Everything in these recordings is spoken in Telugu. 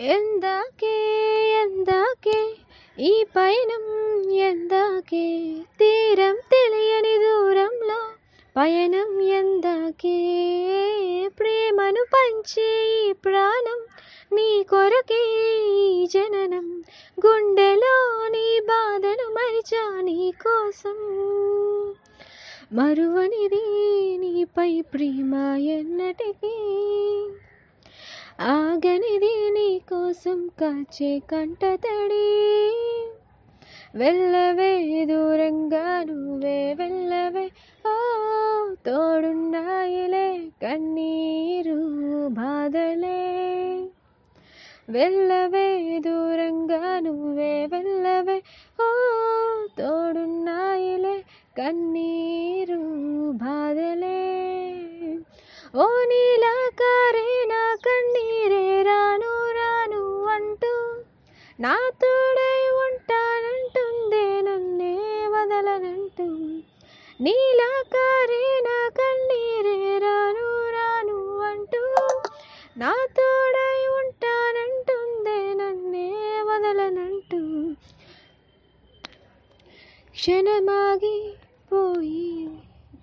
ఎందాకే ఎందాకే ఈ పయనం ఎందాకే తీరం తెలియని దూరంలో పయనం ఎందాకే. ప్రేమను పంచే ఈ ప్రాణం నీ కొరకే జననం. గుండెలో నీ బాధను మరిచా నీ కోసం. మరువనిది నీపై ప్రేమ ఎన్నటికీ ఆగనిది నీ కోసం కాచే కంటతడి. వెళ్ళవే దూరంగా నువ్వే వెళ్ళవే. ఓ తోడున్నాయిలే కన్నీరు బాధలే. వెళ్ళవే దూరంగా నువ్వే వెళ్ళవే. ఓ తోడున్నాయిలే కన్నీరు బాధలే. ఓ నీ నా తోడై ఉంటానంటుందే నన్నే వదలనంటూ. నీలాకారే నా కన్నీరే రాను రాను అంటూ. నా తోడై ఉంటానంటుందే నన్నే వదలనంటూ. క్షణమాగి పోయి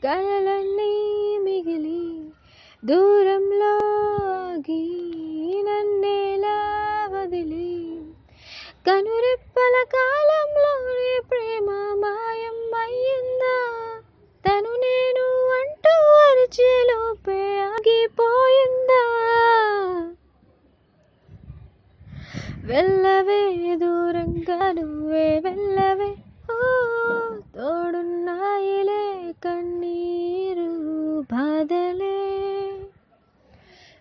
కలలన్నీ మిగిలి దూరంలో ఆగి వెళ్ళవే దూరంగా నువ్వే వెళ్ళవే ఓ తోడున్నాయిలే కన్నీరు బాధలే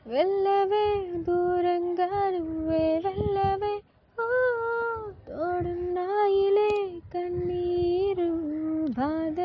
వెళ్ళవే దూరంగా నువ్వే వెళ్ళవే ఓ తోడున్నాయిలే కన్నీరు బాధ